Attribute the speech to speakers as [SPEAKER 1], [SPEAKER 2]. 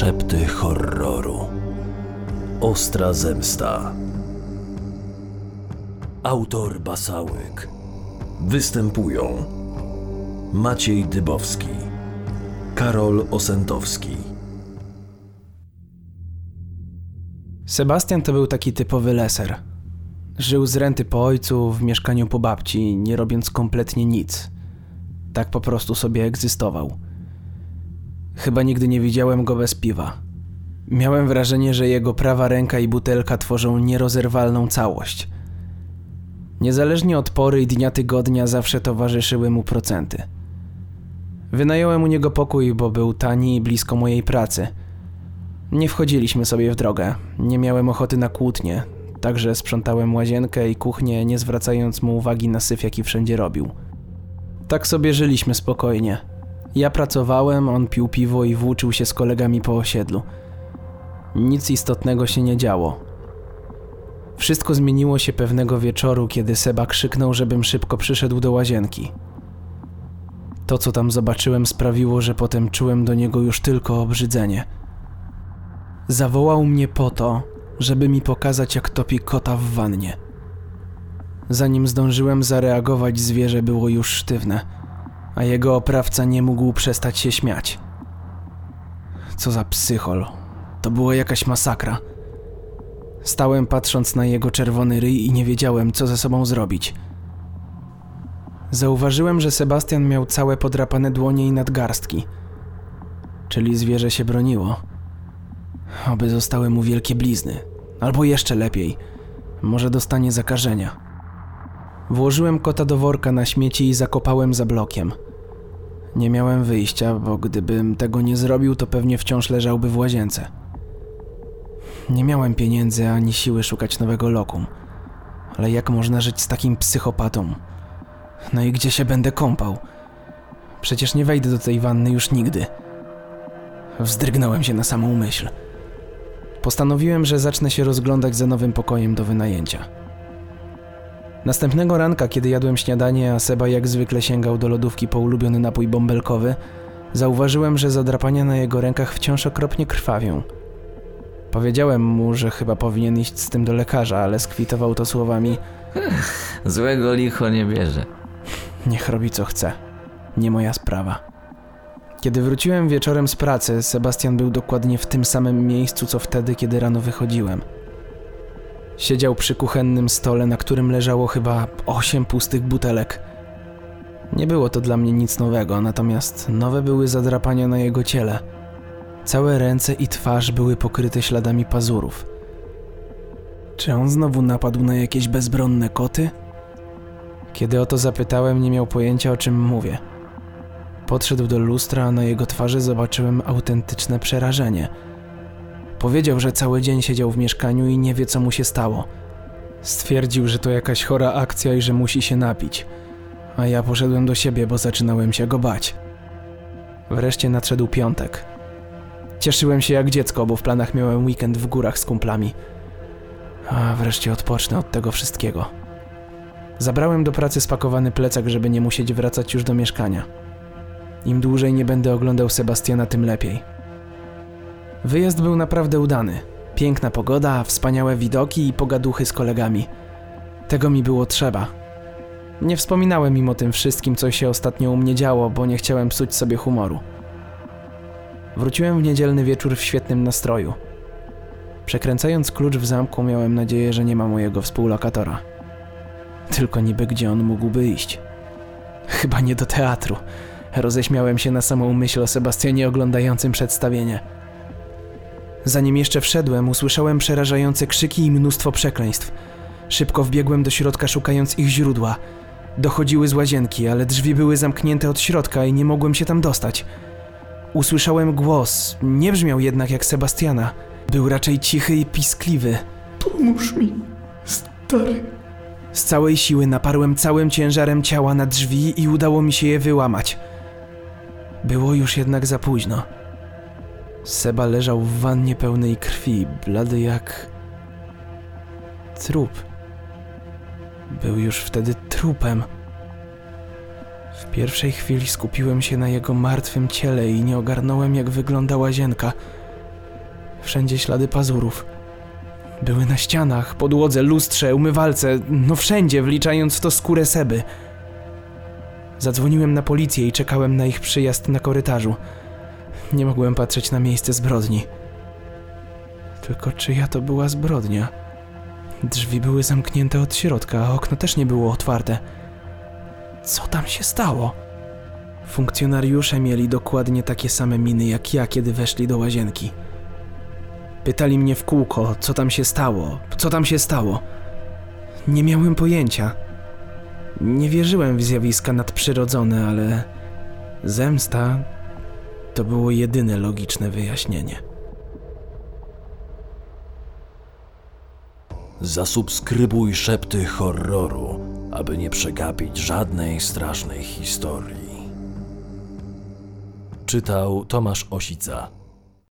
[SPEAKER 1] Szepty horroru. Ostra zemsta. Autor Basałyk. Występują Maciej Dybowski, Karol Osentowski.
[SPEAKER 2] Sebastian to był taki typowy leser. Żył z renty po ojcu, w mieszkaniu po babci, nie robiąc kompletnie nic. Tak po prostu sobie egzystował. Chyba nigdy nie widziałem go bez piwa. Miałem wrażenie, że jego prawa ręka i butelka tworzą nierozerwalną całość. Niezależnie od pory i dnia tygodnia zawsze towarzyszyły mu procenty. Wynająłem u niego pokój, bo był tani i blisko mojej pracy. Nie wchodziliśmy sobie w drogę. Nie miałem ochoty na kłótnie, także sprzątałem łazienkę i kuchnię, nie zwracając mu uwagi na syf, jaki wszędzie robił. Tak sobie żyliśmy spokojnie. Ja pracowałem, on pił piwo i włóczył się z kolegami po osiedlu. Nic istotnego się nie działo. Wszystko zmieniło się pewnego wieczoru, kiedy Seba krzyknął, żebym szybko przyszedł do łazienki. To, co tam zobaczyłem, sprawiło, że potem czułem do niego już tylko obrzydzenie. Zawołał mnie po to, żeby mi pokazać, jak topi kota w wannie. Zanim zdążyłem zareagować, zwierzę było już sztywne, a jego oprawca nie mógł przestać się śmiać. Co za psychol. To była jakaś masakra. Stałem patrząc na jego czerwony ryj i nie wiedziałem, co ze sobą zrobić. Zauważyłem, że Sebastian miał całe podrapane dłonie i nadgarstki. Czyli zwierzę się broniło. Oby zostały mu wielkie blizny. Albo jeszcze lepiej, może dostanie zakażenia. Włożyłem kota do worka na śmieci i zakopałem za blokiem. Nie miałem wyjścia, bo gdybym tego nie zrobił, to pewnie wciąż leżałby w łazience. Nie miałem pieniędzy ani siły szukać nowego lokum. Ale jak można żyć z takim psychopatą? No i gdzie się będę kąpał? Przecież nie wejdę do tej wanny już nigdy. Wzdrygnąłem się na samą myśl. Postanowiłem, że zacznę się rozglądać za nowym pokojem do wynajęcia. Następnego ranka, kiedy jadłem śniadanie, a Seba jak zwykle sięgał do lodówki po ulubiony napój bąbelkowy, zauważyłem, że zadrapania na jego rękach wciąż okropnie krwawią. Powiedziałem mu, że chyba powinien iść z tym do lekarza, ale skwitował to słowami:
[SPEAKER 3] Złego licho nie bierze.
[SPEAKER 2] Niech robi co chce. Nie moja sprawa. Kiedy wróciłem wieczorem z pracy, Sebastian był dokładnie w tym samym miejscu, co wtedy, kiedy rano wychodziłem. Siedział przy kuchennym stole, na którym leżało chyba osiem pustych butelek. Nie było to dla mnie nic nowego, natomiast nowe były zadrapania na jego ciele. Całe ręce i twarz były pokryte śladami pazurów. Czy on znowu napadł na jakieś bezbronne koty? Kiedy o to zapytałem, nie miał pojęcia o czym mówię. Podszedł do lustra, a na jego twarzy zobaczyłem autentyczne przerażenie. Powiedział, że cały dzień siedział w mieszkaniu i nie wie, co mu się stało. Stwierdził, że to jakaś chora akcja i że musi się napić. A ja poszedłem do siebie, bo zaczynałem się go bać. Wreszcie nadszedł piątek. Cieszyłem się jak dziecko, bo w planach miałem weekend w górach z kumplami. A wreszcie odpocznę od tego wszystkiego. Zabrałem do pracy spakowany plecak, żeby nie musieć wracać już do mieszkania. Im dłużej nie będę oglądał Sebastiana, tym lepiej. Wyjazd był naprawdę udany. Piękna pogoda, wspaniałe widoki i pogaduchy z kolegami. Tego mi było trzeba. Nie wspominałem im o tym wszystkim, co się ostatnio u mnie działo, bo nie chciałem psuć sobie humoru. Wróciłem w niedzielny wieczór w świetnym nastroju. Przekręcając klucz w zamku, miałem nadzieję, że nie ma mojego współlokatora. Tylko niby gdzie on mógłby iść. Chyba nie do teatru. Roześmiałem się na samą myśl o Sebastianie oglądającym przedstawienie. Zanim jeszcze wszedłem, usłyszałem przerażające krzyki i mnóstwo przekleństw. Szybko wbiegłem do środka, szukając ich źródła. Dochodziły z łazienki, ale drzwi były zamknięte od środka i nie mogłem się tam dostać. Usłyszałem głos, nie brzmiał jednak jak Sebastiana. Był raczej cichy i piskliwy.
[SPEAKER 4] Pomóż mi, stary.
[SPEAKER 2] Z całej siły naparłem całym ciężarem ciała na drzwi i udało mi się je wyłamać. Było już jednak za późno. Seba leżał w wannie pełnej krwi, blady jak... trup. Był już wtedy trupem. W pierwszej chwili skupiłem się na jego martwym ciele i nie ogarnąłem, jak wygląda łazienka. Wszędzie ślady pazurów. Były na ścianach, podłodze, lustrze, umywalce, no wszędzie, wliczając w to skórę Seby. Zadzwoniłem na policję i czekałem na ich przyjazd na korytarzu. Nie mogłem patrzeć na miejsce zbrodni. Tylko czyja to była zbrodnia? Drzwi były zamknięte od środka, a okno też nie było otwarte. Co tam się stało? Funkcjonariusze mieli dokładnie takie same miny jak ja, kiedy weszli do łazienki. Pytali mnie w kółko, co tam się stało, co tam się stało. Nie miałem pojęcia. Nie wierzyłem w zjawiska nadprzyrodzone, ale zemsta to było jedyne logiczne wyjaśnienie.
[SPEAKER 1] Zasubskrybuj szepty horroru, aby nie przegapić żadnej strasznej historii. Czytał Tomasz Osica.